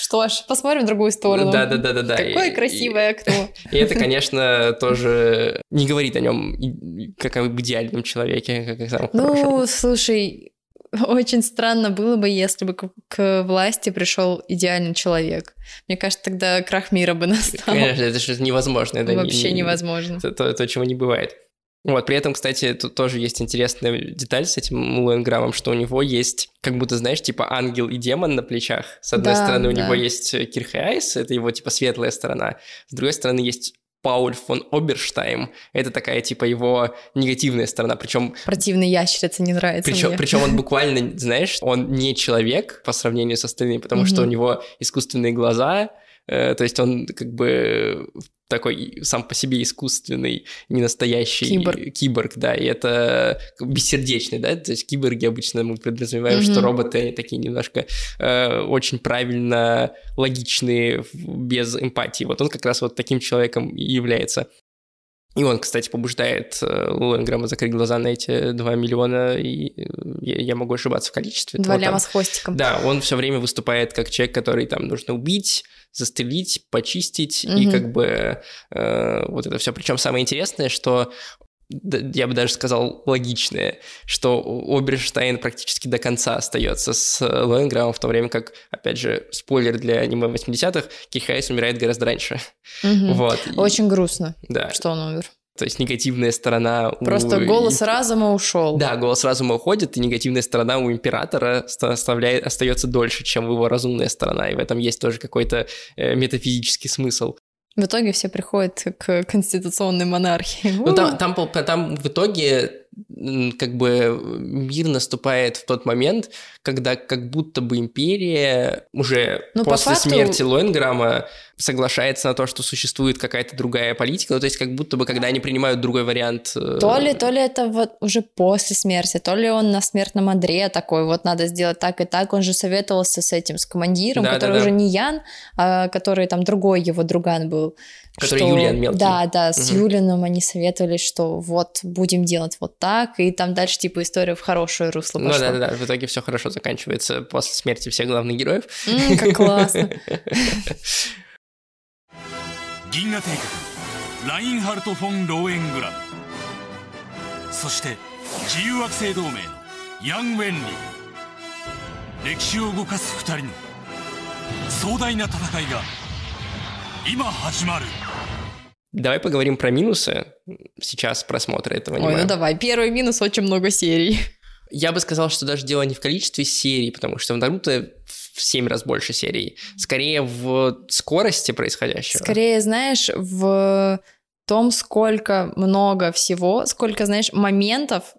Что ж, посмотрим в другую сторону. Да-да-да-да-да. Какое И- красивое окно. И это, конечно, тоже не говорит о нем как об идеальном человеке, как о самом хорошем. Ну, слушай, очень странно было бы, если бы к, власти пришел идеальный человек. Мне кажется, тогда крах мира бы настал. Конечно, это же невозможно. Это Вообще не- невозможно. Это то, то, чего не бывает. Вот, при этом, кстати, тут тоже есть интересная деталь с этим Луэнграммом, что у него есть, как будто, знаешь, типа ангел и демон на плечах. С одной Да, стороны, у да. него есть Кирхайс, это его, типа, светлая сторона. С другой стороны, есть Пауль фон Оберштайм. Это такая, типа, его негативная сторона. Причем Противный ящерица не нравится причем, мне. причем он буквально, знаешь, он не человек по сравнению с остальными, потому что у него искусственные глаза, э, то есть он как бы такой сам по себе искусственный, не настоящий Киборг. киборг, да, и это бессердечный, да, то есть киборги обычно мы подразумеваем, что Мгм. роботы они такие немножко э, очень правильно логичные, без эмпатии. Вот он как раз вот таким человеком и является. И он, кстати, побуждает э, Луэнграма закрыть глаза на эти 2 миллиона, и э, я, могу ошибаться в количестве. Два но там- ляма с хвостиком. Да, он все время выступает как человек, который там нужно убить, застрелить, почистить, и Мгм. как бы э, вот это все. Причем самое интересное, что я бы даже сказал логичное, что Оберштайн практически до конца остается с э, Лоенграмом, в то время как, опять же, спойлер для аниме 80-х, Кихайс умирает гораздо раньше. Мгм. Вот. И- Очень грустно, Да, что он умер. То есть негативная сторона... у- Просто голос разума ушел. Да, голос разума уходит, и негативная сторона у императора ста- оставляет, остается дольше, чем его разумная сторона, и в этом есть тоже какой-то э, метафизический смысл. В итоге все приходят к конституционной монархии. Ну, там, там, там в итоге как бы мир наступает в тот момент, когда как будто бы империя уже Ну, по после факту- смерти Лоенграма соглашается на то, что существует какая-то другая политика, ну, то есть как будто бы, когда они принимают другой вариант... э, То ли, то ли это вот уже после смерти, то ли он на смертном одре такой, вот надо сделать так и так. Он же советовался с этим, с командиром, Да, да, который да. уже не Ян, а который там другой его друган был. Который Юлиан мелкий. Да, да, с Мгм. Юлианом они советовались, что вот будем делать вот так, и там дальше типа история в хорошее русло Ну пошла. да, да, да, в итоге все хорошо заканчивается после смерти всех главных героев. М, как классно. 銀河帝国ラインハルト・フォン・ローエングラムそして自由惑星同盟のヤン・ウェンリー歴史を動かす二人の壮大な戦いが今始まる Давай поговорим про минусы сейчас просмотра этого Ой, аниме. ну давай. Первый минус очень много серий. Я бы сказал, что даже дело не в количестве серий, потому что в Наруто в 7 раз больше серий. Скорее в скорости происходящего. Скорее, знаешь, в том, сколько много всего, сколько, знаешь, моментов,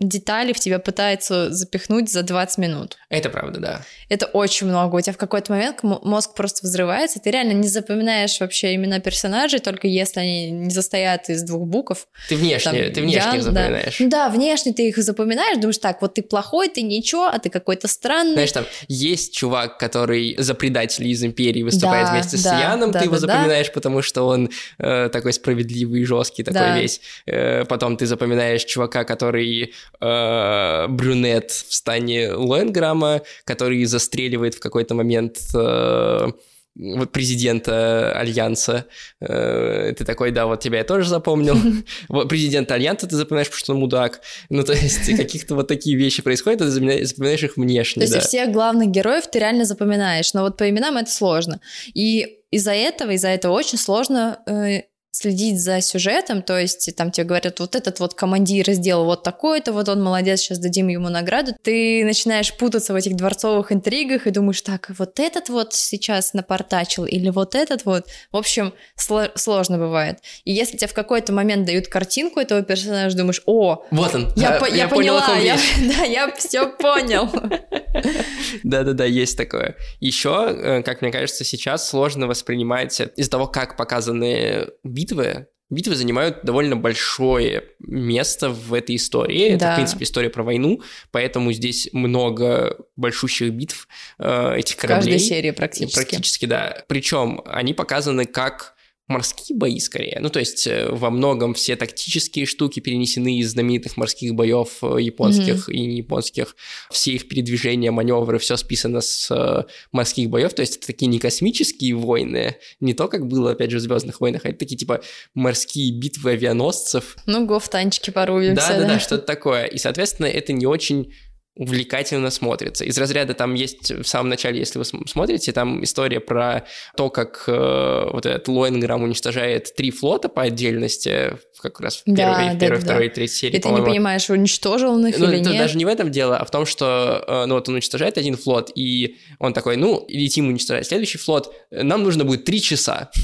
деталей в тебя пытается запихнуть за 20 минут. Это правда, да. Это очень много. У тебя в какой-то момент мозг просто взрывается, ты реально не запоминаешь вообще имена персонажей, только если они не состоят из двух букв. Ты внешне, Там ты внешне Ян, их да. запоминаешь. Ну Да, внешне ты их запоминаешь, думаешь, так, вот ты плохой, ты ничего, а ты какой-то странный. Знаешь, там есть чувак, который за предателей из Империи выступает Да, вместе с да, Яном, да, ты его да, да. запоминаешь, потому что он э, такой справедливый жесткий, такой Да. весь. Э, потом ты запоминаешь чувака, который э, брюнет в стане Лоенграма, который застреливает в какой-то момент э, вот президента Альянса. Э, ты такой, да, вот тебя я тоже запомнил. Вот президента Альянса ты запоминаешь, потому что он мудак. Ну, то есть каких-то вот такие вещи происходят, ты запоминаешь, их внешне, То есть да. всех главных героев ты реально запоминаешь, но вот по именам это сложно. И из-за этого, из-за этого очень сложно э, следить за сюжетом, то есть там тебе говорят, вот этот вот командир сделал вот такой-то, вот он молодец, сейчас дадим ему награду, ты начинаешь путаться в этих дворцовых интригах и думаешь, так, вот этот вот сейчас напортачил или вот этот вот, в общем, сло- сложно бывает. И если тебе в какой-то момент дают картинку этого персонажа, думаешь, о, Вот он. я, да, по- я понял, о поняла, ком я, да, я все понял. Да-да-да, есть такое. Еще, э, как мне кажется, сейчас сложно воспринимать из-за того, как показаны битвы. Битвы занимают довольно большое место в этой истории. Это, Да. в принципе, история про войну, поэтому здесь много большущих битв э, этих В каждой кораблей. серии практически. Практически, да. Причем они показаны как морские бои скорее. Ну, то есть э, во многом все тактические штуки перенесены из знаменитых морских боев э, японских и не японских. Все их передвижения, маневры, все списано с э, морских боев. То есть это такие не космические войны, не то, как было, опять же, в «Звездных войнах», а это такие типа морские битвы авианосцев, Ну, го в танчики порубимся, да, да, да. да, что-то такое. И, соответственно, это не очень увлекательно смотрится. Из разряда там есть в самом начале, если вы см- смотрите, там история про то, как э, вот этот Лоинграм уничтожает три флота по отдельности, как раз в Да, первой, в да, первой, да. второй и третьей серии, И ты не по-моему. понимаешь, уничтожил он их Ну, или это нет. даже не в этом дело, а в том, что э, ну, вот он уничтожает один флот, и он такой, ну, летим уничтожать следующий флот, нам нужно будет три часа.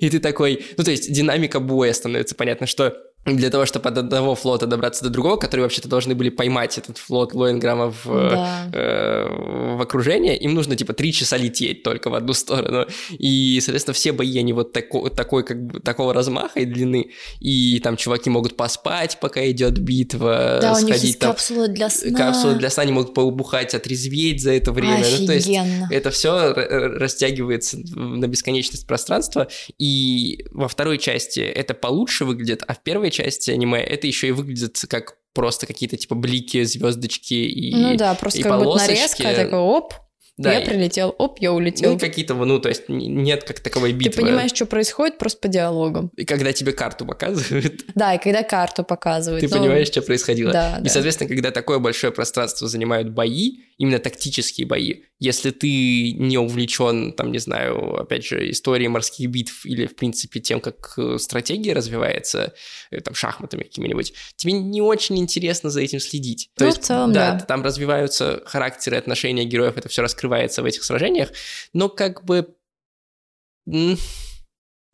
И ты такой, ну, то есть динамика боя становится понятно, что для того, чтобы от одного флота добраться до другого, которые вообще-то должны были поймать этот флот Лоинграма в, Да. э, в окружение, им нужно типа три часа лететь только в одну сторону. И, соответственно, все бои, они вот тако, такой, как бы, такого размаха и длины. И там чуваки могут поспать, пока идет битва, Да, у них сходить есть там капсулы для сна. капсулы для сна, они могут поубухать, отрезветь за это время. Ну, то есть Офигенно. это все растягивается на бесконечность пространства. И во второй части это получше выглядит, а в первой части аниме это еще и выглядит как просто какие-то типа блики, звездочки и Ну да, просто и как будто полосочки. нарезка, такой, оп, Да, я и- прилетел, оп, я улетел. Ну, какие-то, ну, то есть нет как таковой Ты битвы. понимаешь, что происходит просто по диалогам. И когда тебе карту показывают, Да, и когда карту показывают. ты ну, понимаешь, что происходило. Да, И, да. соответственно, когда такое большое пространство занимают бои, именно тактические бои, если ты не увлечен, там, не знаю, опять же, историей морских битв или, в принципе, тем, как э, стратегия развивается, э, там, шахматами какими-нибудь, тебе не очень интересно за этим следить. То Ну, есть, в целом, да. там развиваются характеры, отношения героев, это все раскрывается в этих сражениях, но как бы...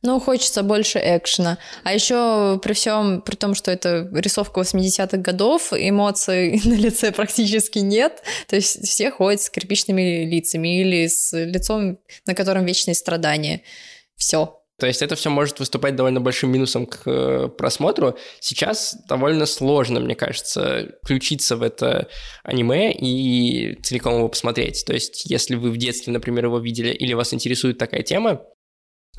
Ну, хочется больше экшена. А еще при всем, при том, что это рисовка 80-х годов, эмоций на лице практически нет. То есть все ходят с кирпичными лицами или с лицом, на котором вечные страдания. Все. То есть это все может выступать довольно большим минусом к э, просмотру. Сейчас довольно сложно, мне кажется, включиться в это аниме и целиком его посмотреть. То есть если вы в детстве, например, его видели или вас интересует такая тема,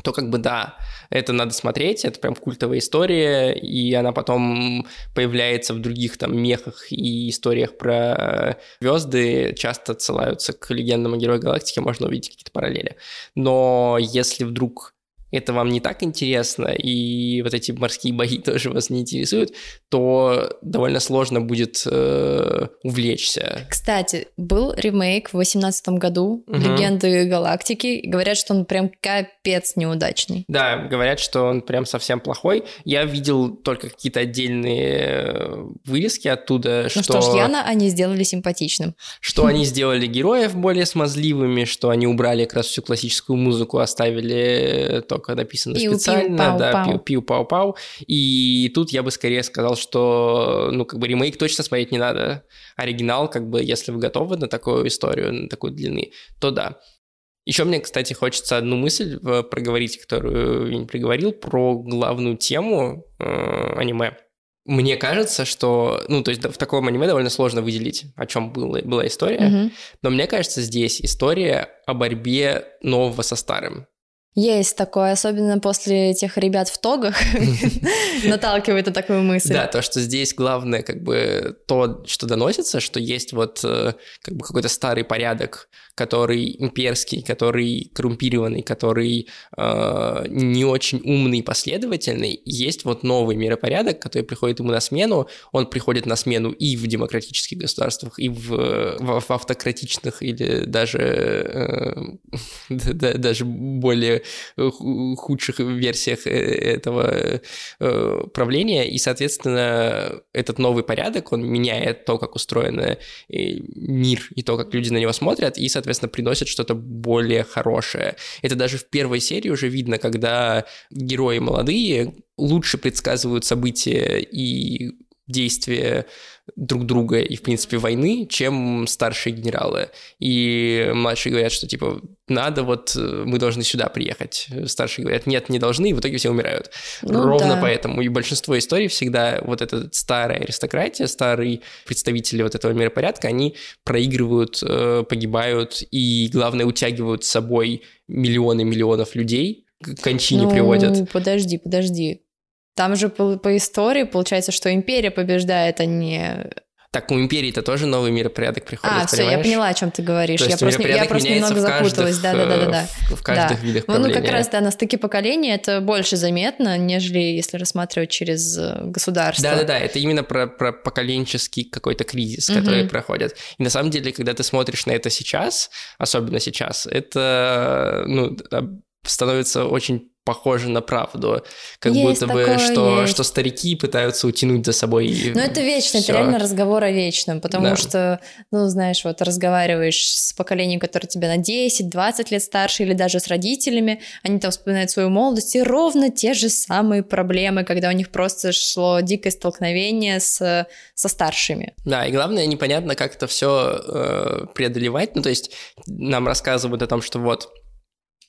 то как бы да, это надо смотреть, это прям культовая история, и она потом появляется в других там мехах и историях про звезды, часто отсылаются к легендам о Герое Галактики, можно увидеть какие-то параллели. Но если вдруг это вам не так интересно, и вот эти морские бои тоже вас не интересуют, то довольно сложно будет э, увлечься. Кстати, был ремейк в 18 году Мгм. «Легенды Галактики». Говорят, что он прям капец неудачный. Да, говорят, что он прям совсем плохой. Я видел только какие-то отдельные э, вырезки оттуда, Ну что ж, Яна они сделали симпатичным. что они сделали героев более смазливыми, что они убрали как раз всю классическую музыку, оставили только написано Пиу-пиу, специально, да, пау-пау. пиу-пиу-пау-пау. И тут я бы скорее сказал, что, ну, как бы ремейк точно смотреть не надо. Оригинал, как бы, если вы готовы на такую историю, на такой длины, то да. Еще мне, кстати, хочется одну мысль э, проговорить, которую я не приговорил, про главную тему э, аниме. Мне кажется, что, ну, то есть в таком аниме довольно сложно выделить, о чем была, была история, Мгм. но мне кажется, здесь история о борьбе нового со старым. Есть такое, особенно после тех ребят в тогах, наталкивает на такую мысль. Да, то, что здесь главное, как бы, то, что доносится, что есть вот э, как бы какой-то старый порядок, который имперский, который коррумпированный, который э, не очень умный и последовательный. Есть вот новый миропорядок, который приходит ему на смену. Он приходит на смену и в демократических государствах, и в, в- в автократичных, или даже, э, да- да- даже более худших версиях э, этого правления, и, соответственно, этот новый порядок, он меняет то, как устроен мир и то, как люди на него смотрят, и, соответственно, приносит что-то более хорошее. Это даже в первой серии уже видно, когда герои молодые лучше предсказывают события и действия друг друга и, в принципе, войны, чем старшие генералы. И младшие говорят, что, типа, надо вот, мы должны сюда приехать. Старшие говорят, нет, не должны, и в итоге все умирают. Ну, Ровно да. поэтому. И большинство историй всегда вот эта старая аристократия, старые представители вот этого миропорядка, они проигрывают, э, погибают и, главное, утягивают с собой миллионы миллионов людей, к кончине ну, приводят. подожди, подожди. Там же по, по истории получается, что империя побеждает, а не так у империи-то тоже новый миропорядок приходит, А, все, я поняла, о чем ты говоришь. я просто, я просто немного запуталась. Да, да, да, да. В, в каждых да. видах ну, ну, как раз, да, на стыке поколений это больше заметно, нежели если рассматривать через э, государство. Да, да, да, это именно про, про поколенческий какой-то кризис, который угу. проходит. И на самом деле, когда ты смотришь на это сейчас, особенно сейчас, это, ну, становится очень похоже на правду. Как есть будто бы, что, что старики пытаются утянуть за собой. Ну, это вечно, всё. это реально разговор о вечном, потому да. что, ну, знаешь, вот разговариваешь с поколением, которое тебя на 10-20 лет старше, или даже с родителями, они там вспоминают свою молодость, и ровно те же самые проблемы, когда у них просто шло дикое столкновение с, со старшими. Да, и главное, непонятно, как это все э, преодолевать. Ну, то есть нам рассказывают о том, что вот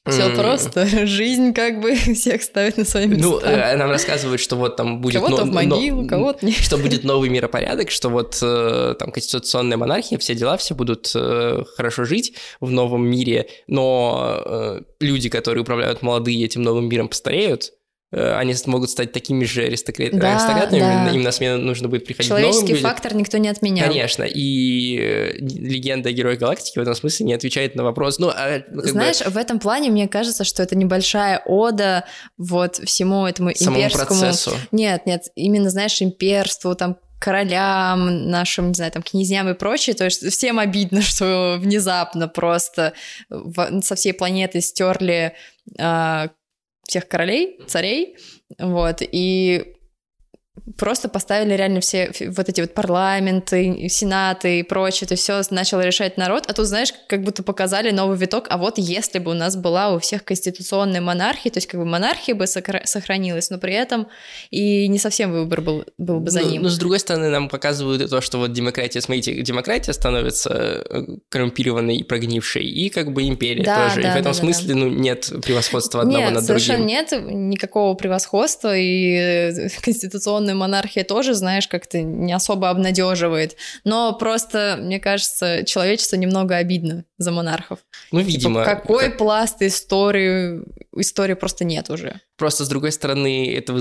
все mm. просто. Жизнь как бы всех ставит на свои места. Ну, э, нам рассказывают, что вот там будет... Кого-то но, в могилу, но, кого-то нет. Что будет новый миропорядок, что вот э, там конституционная монархия, все дела, все будут э, хорошо жить в новом мире, но э, люди, которые управляют молодые, этим новым миром постареют, они могут стать такими же аристократ... да, аристократами, да. им на смену нужно будет приходить Человеческий новым фактор никто не отменял. Конечно, и э, легенда о Герое Галактики в этом смысле не отвечает на вопрос. Ну, а, Знаешь, бы... в этом плане мне кажется, что это небольшая ода вот всему этому Самому имперскому... процессу. Нет, нет, именно, знаешь, имперству, там, королям, нашим, не знаю, там, князьям и прочее. То есть всем обидно, что внезапно просто со всей планеты стерли э, всех королей, царей, вот, и просто поставили реально все вот эти вот парламенты, сенаты и прочее, это все начало решать народ, а тут, знаешь, как будто показали новый виток, а вот если бы у нас была у всех конституционная монархия, то есть как бы монархия бы сохранилась, но при этом и не совсем выбор был, был бы за ну, ним. Но с другой стороны нам показывают то, что вот демократия, смотрите, демократия становится э, коррумпированной и прогнившей, и как бы империя да, тоже, да, и в этом да, смысле да. ну нет превосходства одного нет, над другим. Нет, совершенно нет никакого превосходства, и э, конституционная монархия тоже, знаешь, как-то не особо обнадеживает. Но просто, мне кажется, человечество немного обидно за монархов. Ну, типа, видимо. Типа, какой как... пласт истории, истории просто нет уже. Просто, с другой стороны, это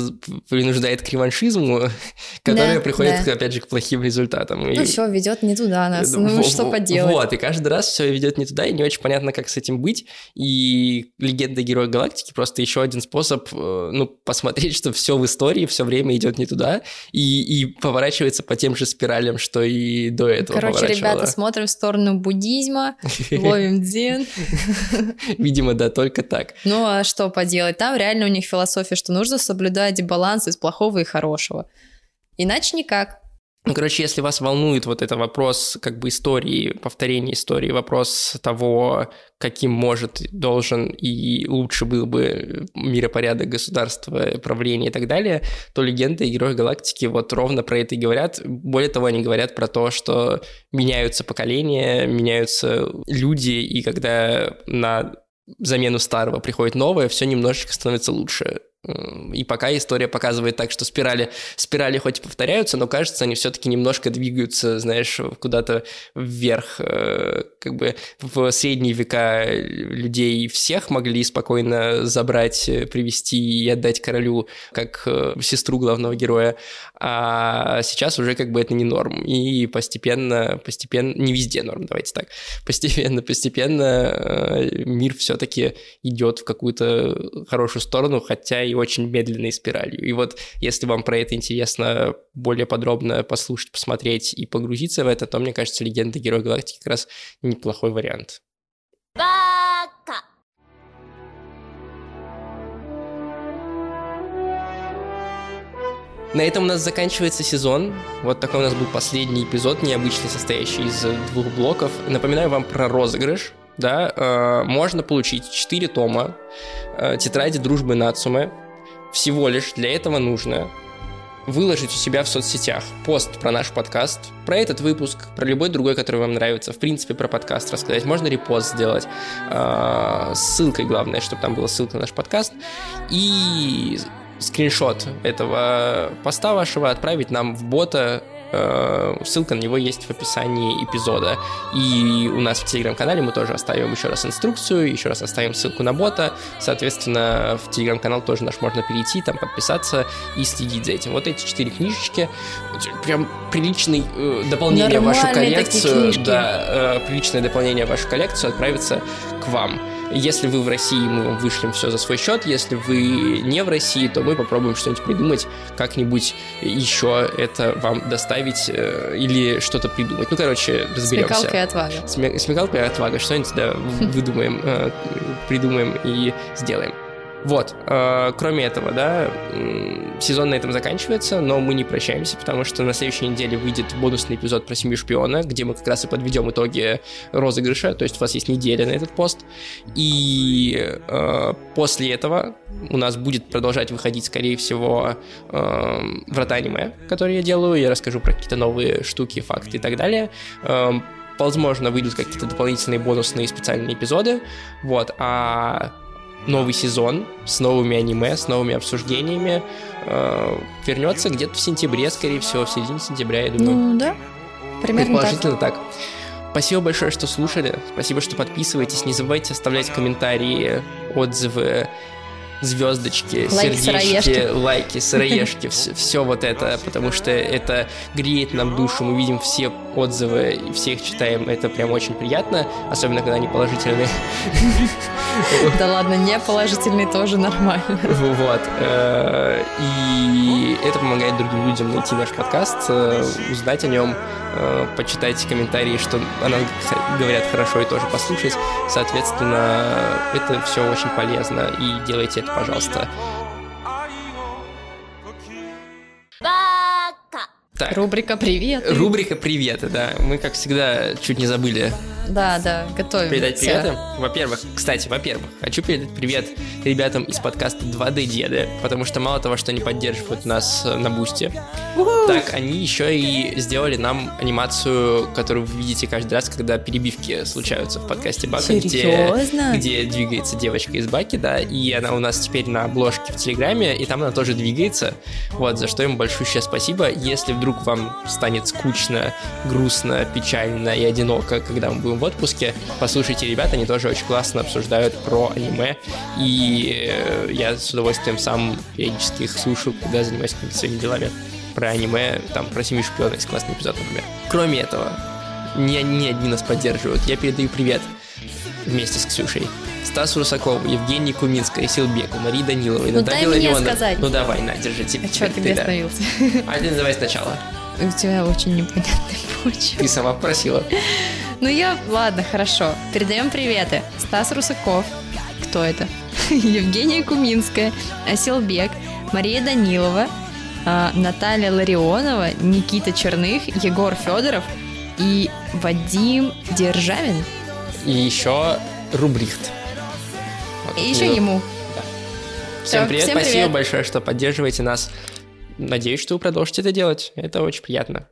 принуждает к реваншизму, который да, приходит, да. опять же, к плохим результатам. Ну, и... все ведет не туда нас. Ну, что поделать. Вот, и каждый раз все ведет не туда, и не очень понятно, как с этим быть. И легенда Героя Галактики просто еще один способ, э, ну, посмотреть, что все в истории все время идет не туда, и, и поворачивается по тем же спиралям, что и до этого Короче, ребята, смотрим в сторону буддизма, ловим дзен. Видимо, да, только так. Ну, а что поделать? Там реально у них философия, что нужно соблюдать баланс из плохого и хорошего. Иначе никак. Короче, если вас волнует вот это вопрос как бы истории, повторения истории, вопрос того, каким может, должен и лучше был бы миропорядок государства, правление и так далее, то легенды и герои галактики вот ровно про это и говорят. Более того, они говорят про то, что меняются поколения, меняются люди, и когда на замену старого приходит новое, все немножечко становится лучше. И пока история показывает так, что спирали, спирали хоть и повторяются, но кажется, они все-таки немножко двигаются, знаешь, куда-то вверх. Э, как бы в средние века людей всех могли спокойно забрать, привести и отдать королю, как э, сестру главного героя. А сейчас уже как бы это не норм. И постепенно, постепенно, не везде норм, давайте так, постепенно, постепенно э, мир все-таки идет в какую-то хорошую сторону, хотя и очень медленной спиралью. И вот если вам про это интересно более подробно послушать, посмотреть и погрузиться в это, то, мне кажется, «Легенда Героя Галактики» как раз неплохой вариант. Пока! На этом у нас заканчивается сезон. Вот такой у нас был последний эпизод, необычный, состоящий из двух блоков. Напоминаю вам про розыгрыш. Да, э, можно получить 4 тома э, тетради дружбы Нацумы. Всего лишь для этого нужно выложить у себя в соцсетях пост про наш подкаст, про этот выпуск, про любой другой, который вам нравится, в принципе, про подкаст рассказать. Можно репост сделать э, ссылкой, главное, чтобы там была ссылка на наш подкаст. И скриншот этого поста вашего отправить нам в бота ссылка на него есть в описании эпизода. И у нас в телеграм-канале мы тоже оставим еще раз инструкцию, еще раз оставим ссылку на бота. Соответственно, в телеграм-канал тоже наш можно перейти, там подписаться и следить за этим. Вот эти четыре книжечки, прям приличный э, дополнение в вашу коллекцию. Да, э, приличное дополнение в вашу коллекцию отправится к вам. Если вы в России, мы вам вышлем все за свой счет. Если вы не в России, то мы попробуем что-нибудь придумать, как-нибудь еще это вам доставить э, или что-то придумать. Ну, короче, разберемся. Смекалка и отвага. Смекалка и отвага. Что-нибудь, да, выдумаем, э, придумаем и сделаем. Вот, э, кроме этого, да, сезон на этом заканчивается, но мы не прощаемся, потому что на следующей неделе выйдет бонусный эпизод про семью шпиона, где мы как раз и подведем итоги розыгрыша, то есть у вас есть неделя на этот пост, и э, после этого у нас будет продолжать выходить, скорее всего, э, врата аниме, которые я делаю, я расскажу про какие-то новые штуки, факты и так далее, э, возможно, выйдут какие-то дополнительные бонусные специальные эпизоды, вот, а новый сезон с новыми аниме, с новыми обсуждениями э, вернется где-то в сентябре, скорее всего, в середине сентября, я думаю. Ну да, примерно Предположительно так. так. Спасибо большое, что слушали. Спасибо, что подписываетесь. Не забывайте оставлять комментарии, отзывы звездочки, лайки, сердечки, сыроежки. лайки, сыроежки, все, все вот это, потому что это греет нам душу, мы видим все отзывы и все их читаем, это прям очень приятно, особенно когда они положительные. Да ладно, не положительные тоже нормально. Вот. Э, и это помогает другим людям найти наш подкаст, э, узнать о нем, э, почитайте комментарии, что она говорят хорошо и тоже послушать. Соответственно, это все очень полезно и делайте это, пожалуйста. Так. Рубрика «Привет». Рубрика «Привет», да. Мы, как всегда, чуть не забыли да, да, готовим. Передать приветы? Во-первых, кстати, во-первых, хочу передать привет ребятам из подкаста 2D Деды, потому что мало того, что они поддерживают нас э, на бусте, так они еще и сделали нам анимацию, которую вы видите каждый раз, когда перебивки случаются в подкасте Бака, где, где двигается девочка из Баки, да, и она у нас теперь на обложке в Телеграме, и там она тоже двигается, вот, за что им большущее спасибо. Если вдруг вам станет скучно, грустно, печально и одиноко, когда мы будем в отпуске. Послушайте ребята, они тоже очень классно обсуждают про аниме. И э, я с удовольствием сам периодически их слушаю, когда занимаюсь какими-то своими делами. Про аниме, там, про семью шпиона есть классный эпизод, например. Кроме этого, не, не одни нас поддерживают. Я передаю привет вместе с Ксюшей. Стасу Русакову, Евгении Куминской, Силбеку, Марии Даниловой, ну, Наталье Ларионовой. Ну давай, на, держи тебе. А что ты где остановился? А ты давай сначала. У тебя очень непонятный почерк. Ты сама просила. Ну я, ладно, хорошо. Передаем приветы. Стас Русаков. Кто это? Евгения Куминская, Асилбек, Мария Данилова, а, Наталья Ларионова, Никита Черных, Егор Федоров и Вадим Державин. И еще Рубрихт. Вот и еще ему. Да. Всем привет, всем спасибо привет. большое, что поддерживаете нас. Надеюсь, что вы продолжите это делать. Это очень приятно.